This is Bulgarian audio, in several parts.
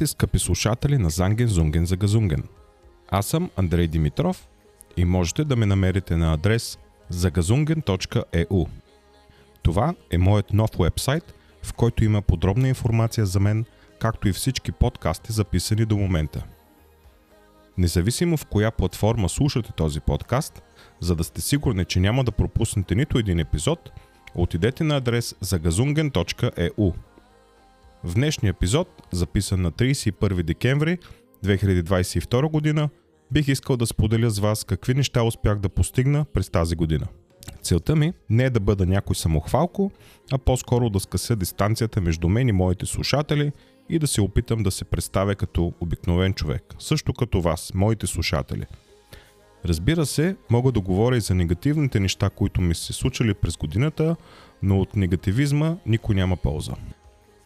Здравейте, скъпи слушатели на Занген Зунген за Газунген. Аз съм Андрей Димитров и можете да ме намерите на адрес zagazungen.eu. Това е моят нов вебсайт, в който има подробна информация за мен, както и всички подкасти записани до момента. Независимо в коя платформа слушате този подкаст, за да сте сигурни, че няма да пропуснете нито един епизод, отидете на адрес zagazungen.eu. В днешния епизод, записан на 31 декември 2022 година, бих искал да споделя с вас какви неща успях да постигна през тази година. Целта ми не е да бъда някой самохвалко, а по-скоро да скъся дистанцията между мен и моите слушатели и да се опитам да се представя като обикновен човек, също като вас, моите слушатели. Разбира се, мога да говоря и за негативните неща, които ми се случили през годината, но от негативизма никой няма полза.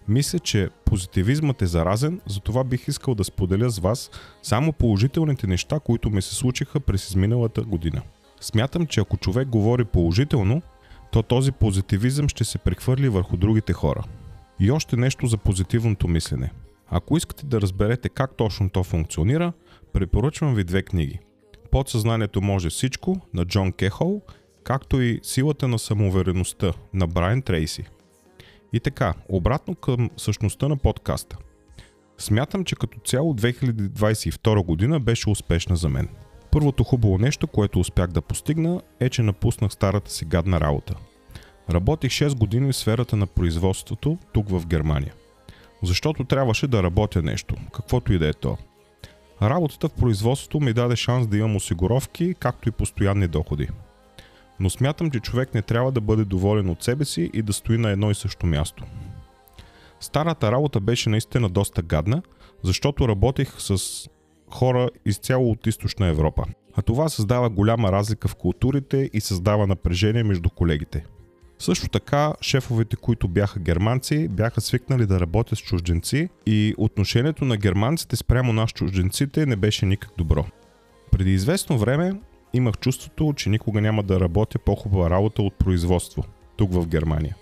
Мисля, че позитивизмът е заразен, затова бих искал да споделя с вас само положителните неща, които ми се случиха през изминалата година. Смятам, че ако човек говори положително, то този позитивизъм ще се прехвърли върху другите хора. И още нещо за позитивното мислене. Ако искате да разберете как точно то функционира, препоръчвам ви две книги. Подсъзнанието може всичко на Джон Кехол, както и Силата на самоувереността на Брайан Трейси. И така, обратно към същността на подкаста. Смятам, че като цяло 2022 година беше успешна за мен. Първото хубаво нещо, което успях да постигна, е, че напуснах старата си гадна работа. Работих 6 години в сферата на производството тук в Германия. Защото трябваше да работя нещо, каквото и да е то. Работата в производството ми даде шанс да имам осигуровки, както и постоянни доходи – но смятам, че човек не трябва да бъде доволен от себе си и да стои на едно и също място. Старата работа беше наистина доста гадна, защото работех с хора изцяло от източна Европа. А това създава голяма разлика в културите и създава напрежение между колегите. Също така, шефовете, които бяха германци, бяха свикнали да работят с чужденци и отношението на германците спрямо нас чужденците не беше никак добро. Преди известно време имах чувството, че никога няма да работя по-хубава работа от производство, тук в Германия.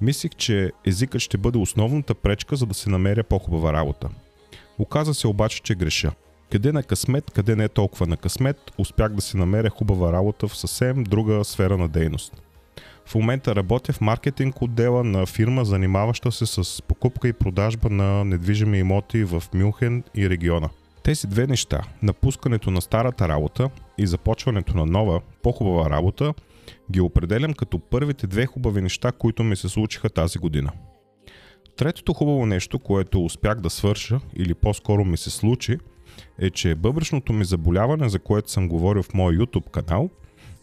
Мислих, че езикът ще бъде основната пречка, за да се намеря по-хубава работа. Оказа се обаче, че греша. Къде на късмет, къде не е толкова на късмет, успях да се намеря хубава работа в съвсем друга сфера на дейност. В момента работя в маркетинг отдела на фирма, занимаваща се с покупка и продажба на недвижими имоти в Мюнхен и региона. Тези две неща, напускането на старата работа и започването на нова, по-хубава работа, ги определям като първите две хубави неща, които ми се случиха тази година. Третото хубаво нещо, което успях да свърша, или по-скоро ми се случи, е, че бъбречното ми заболяване, за което съм говорил в моя YouTube канал,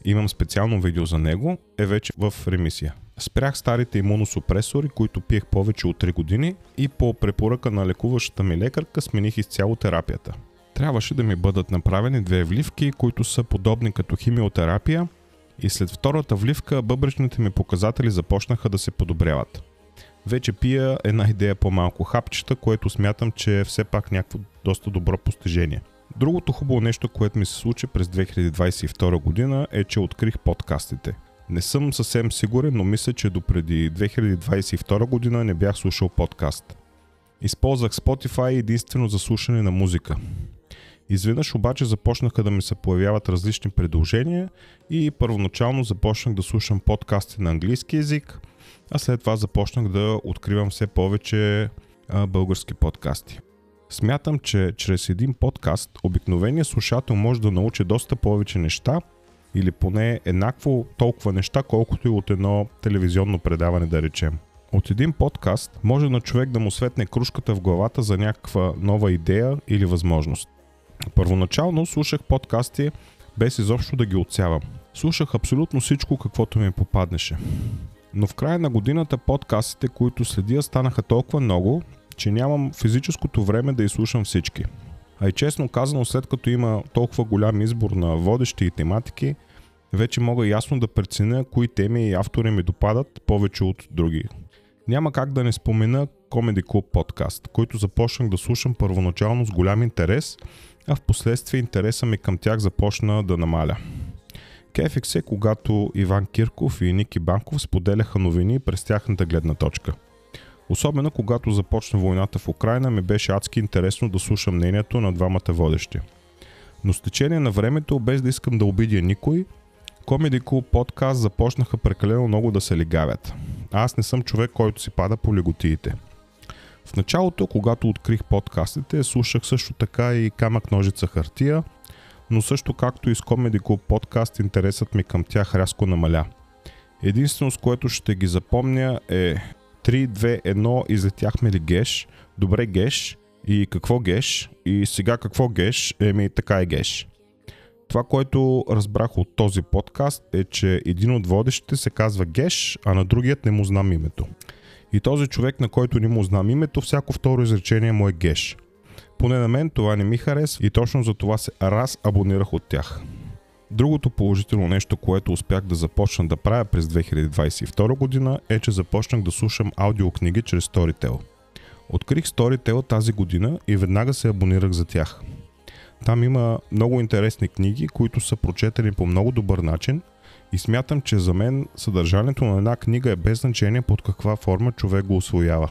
имам специално видео за него, е вече в ремисия. Спрях старите имуносупресори, които пиех повече от 3 години и по препоръка на лекуващата ми лекарка смених изцяло терапията. Трябваше да ми бъдат направени две вливки, които са подобни като химиотерапия и след втората вливка бъбречните ми показатели започнаха да се подобряват. Вече пия една идея по-малко хапчета, което смятам, че е все пак някакво доста добро постижение. Другото хубаво нещо, което ми се случи през 2022 година е, че открих подкастите. Не съм съвсем сигурен, но мисля, че допреди 2022 година не бях слушал подкаст. Използвах Spotify единствено за слушане на музика. Изведнъж обаче започнаха да ми се появяват различни предложения и първоначално започнах да слушам подкасти на английски язик, а след това започнах да откривам все повече а, български подкасти. Смятам, че чрез един подкаст обикновеният слушател може да научи доста повече неща или поне еднакво толкова неща, колкото и от едно телевизионно предаване да речем. От един подкаст може на човек да му светне кружката в главата за някаква нова идея или възможност. Първоначално слушах подкасти без изобщо да ги отсявам. Слушах абсолютно всичко, каквото ми попаднеше. Но в края на годината подкастите, които следя, станаха толкова много, че нямам физическото време да изслушам всички. А и честно казано, след като има толкова голям избор на водещи и тематики, вече мога ясно да преценя кои теми и автори ми допадат повече от други. Няма как да не спомена Comedy Club подкаст, който започнах да слушам първоначално с голям интерес, а в последствие интереса ми към тях започна да намаля. Кефик се, когато Иван Кирков и Ники Банков споделяха новини през тяхната гледна точка. Особено когато започна войната в Украина, ми беше адски интересно да слушам мнението на двамата водещи. Но с течение на времето, без да искам да обидя никой, Comedy Cool подкаст започнаха прекалено много да се лигавят. Аз не съм човек, който си пада по лиготиите. В началото, когато открих подкастите, слушах също така и камък ножица хартия, но също както и с Comedy Club подкаст, интересът ми към тях рязко намаля. Единствено с което ще ги запомня е 3, 2, 1, излетяхме ли геш? Добре геш. И какво геш? И сега какво геш? Еми така е геш. Това, което разбрах от този подкаст е, че един от водещите се казва Геш, а на другият не му знам името. И този човек, на който не му знам името, всяко второ изречение му е Геш. Поне на мен това не ми харесва и точно за това се раз абонирах от тях. Другото положително нещо, което успях да започна да правя през 2022 година е, че започнах да слушам аудиокниги чрез Storytel. Открих Storytel тази година и веднага се абонирах за тях. Там има много интересни книги, които са прочетени по много добър начин и смятам, че за мен съдържанието на една книга е без значение под каква форма човек го освоява.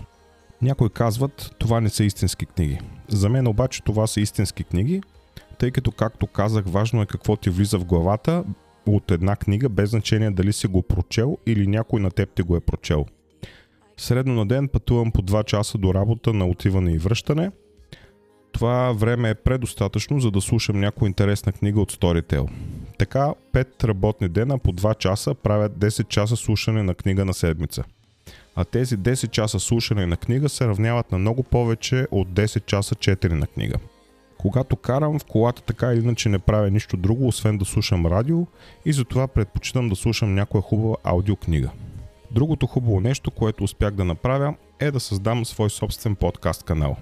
Някои казват, това не са истински книги. За мен обаче това са истински книги, тъй като, както казах, важно е какво ти влиза в главата от една книга, без значение дали си го прочел или някой на теб ти го е прочел. Средно на ден пътувам по 2 часа до работа на отиване и връщане. Това време е предостатъчно, за да слушам някоя интересна книга от Storytel. Така, 5 работни дена по 2 часа правят 10 часа слушане на книга на седмица. А тези 10 часа слушане на книга се равняват на много повече от 10 часа 4 на книга. Когато карам в колата така или иначе не правя нищо друго, освен да слушам радио и затова предпочитам да слушам някоя хубава аудиокнига. Другото хубаво нещо, което успях да направя е да създам свой собствен подкаст канал.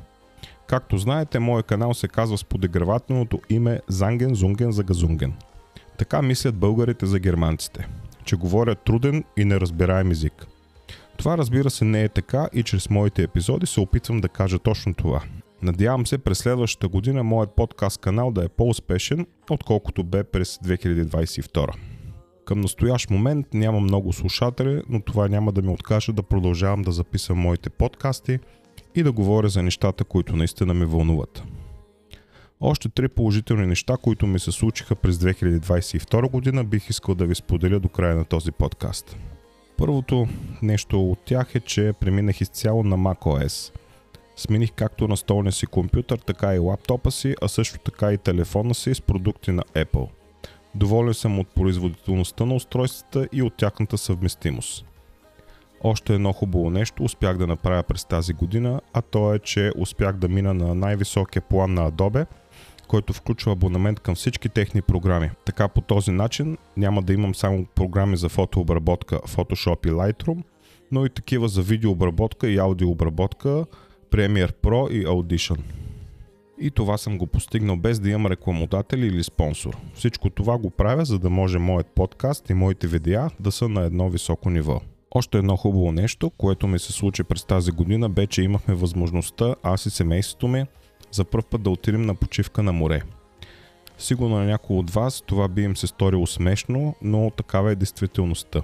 Както знаете, моят канал се казва с подигравателното име Занген Зунген за Газунген. Така мислят българите за германците, че говорят труден и неразбираем език. Това разбира се не е така и чрез моите епизоди се опитвам да кажа точно това – Надявам се през следващата година моят подкаст канал да е по-успешен, отколкото бе през 2022. Към настоящ момент няма много слушатели, но това няма да ме откаже да продължавам да записвам моите подкасти и да говоря за нещата, които наистина ме вълнуват. Още три положителни неща, които ми се случиха през 2022 година, бих искал да ви споделя до края на този подкаст. Първото нещо от тях е, че преминах изцяло на macOS – Смених както настолния си компютър, така и лаптопа си, а също така и телефона си с продукти на Apple. Доволен съм от производителността на устройствата и от тяхната съвместимост. Още едно хубаво нещо успях да направя през тази година, а то е, че успях да мина на най-високия план на Adobe, който включва абонамент към всички техни програми. Така по този начин няма да имам само програми за фотообработка Photoshop и Lightroom, но и такива за видеообработка и аудиообработка, Premiere Pro и Audition. И това съм го постигнал без да имам рекламодател или спонсор. Всичко това го правя, за да може моят подкаст и моите видеа да са на едно високо ниво. Още едно хубаво нещо, което ми се случи през тази година, бе, че имахме възможността, аз и семейството ми, за първ път да отидем на почивка на море. Сигурно на някой от вас това би им се сторило смешно, но такава е действителността.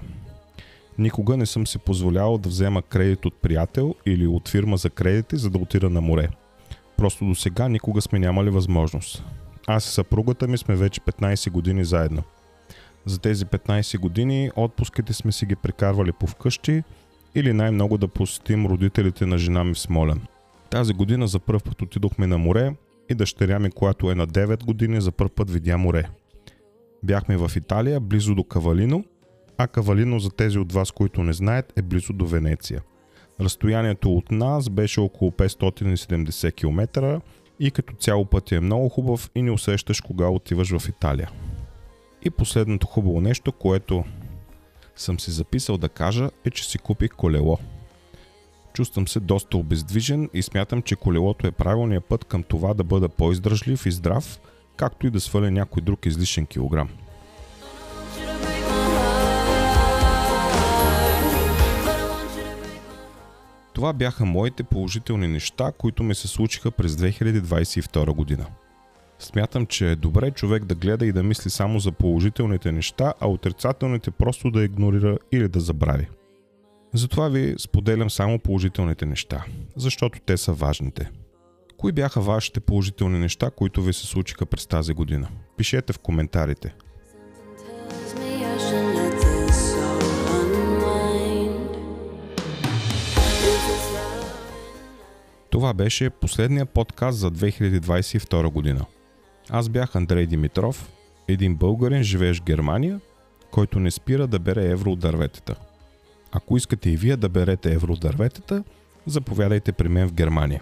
Никога не съм си позволявал да взема кредит от приятел или от фирма за кредити, за да отида на море. Просто до сега никога сме нямали възможност. Аз и съпругата ми сме вече 15 години заедно. За тези 15 години отпуските сме си ги прекарвали по вкъщи или най-много да посетим родителите на жена ми в Смолен. Тази година за първ път отидохме на море и дъщеря ми, която е на 9 години, за първ път видя море. Бяхме в Италия, близо до Кавалино а Кавалино за тези от вас, които не знаят, е близо до Венеция. Разстоянието от нас беше около 570 км и като цяло пътя е много хубав и не усещаш кога отиваш в Италия. И последното хубаво нещо, което съм си записал да кажа е, че си купих колело. Чувствам се доста обездвижен и смятам, че колелото е правилният път към това да бъда по-издръжлив и здрав, както и да сваля някой друг излишен килограм. Това бяха моите положителни неща, които ми се случиха през 2022 година. Смятам, че е добре човек да гледа и да мисли само за положителните неща, а отрицателните просто да игнорира или да забрави. Затова ви споделям само положителните неща, защото те са важните. Кои бяха вашите положителни неща, които ви се случиха през тази година? Пишете в коментарите. Това беше последния подкаст за 2022 година. Аз бях Андрей Димитров, един българин, живеещ в Германия, който не спира да бере евро от дърветата. Ако искате и вие да берете евро от дърветата, заповядайте при мен в Германия.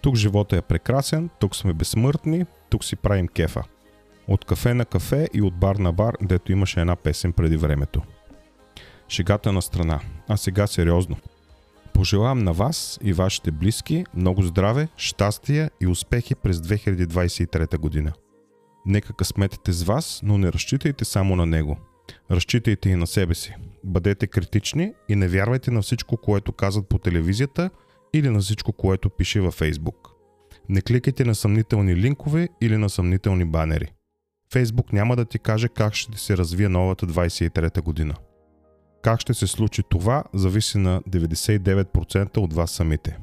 Тук живота е прекрасен, тук сме безсмъртни, тук си правим кефа. От кафе на кафе и от бар на бар, дето имаше една песен преди времето. Шегата на страна. А сега сериозно. Пожелавам на вас и вашите близки много здраве, щастие и успехи през 2023 година. Нека късметът е с вас, но не разчитайте само на него. Разчитайте и на себе си. Бъдете критични и не вярвайте на всичко, което казват по телевизията или на всичко, което пише във Фейсбук. Не кликайте на съмнителни линкове или на съмнителни банери. Фейсбук няма да ти каже как ще се развие новата 23 година. Как ще се случи това, зависи на 99% от вас самите.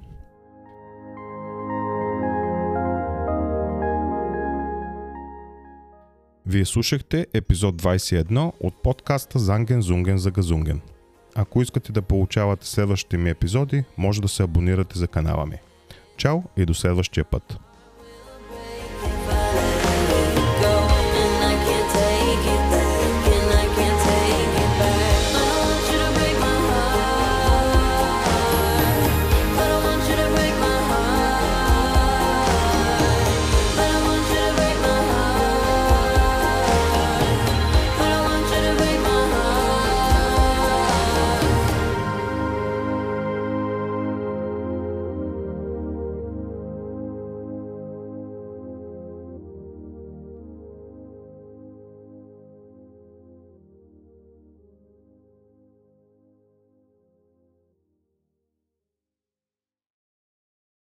Вие слушахте епизод 21 от подкаста Занген Зунген за Газунген. Ако искате да получавате следващите ми епизоди, може да се абонирате за канала ми. Чао и до следващия път!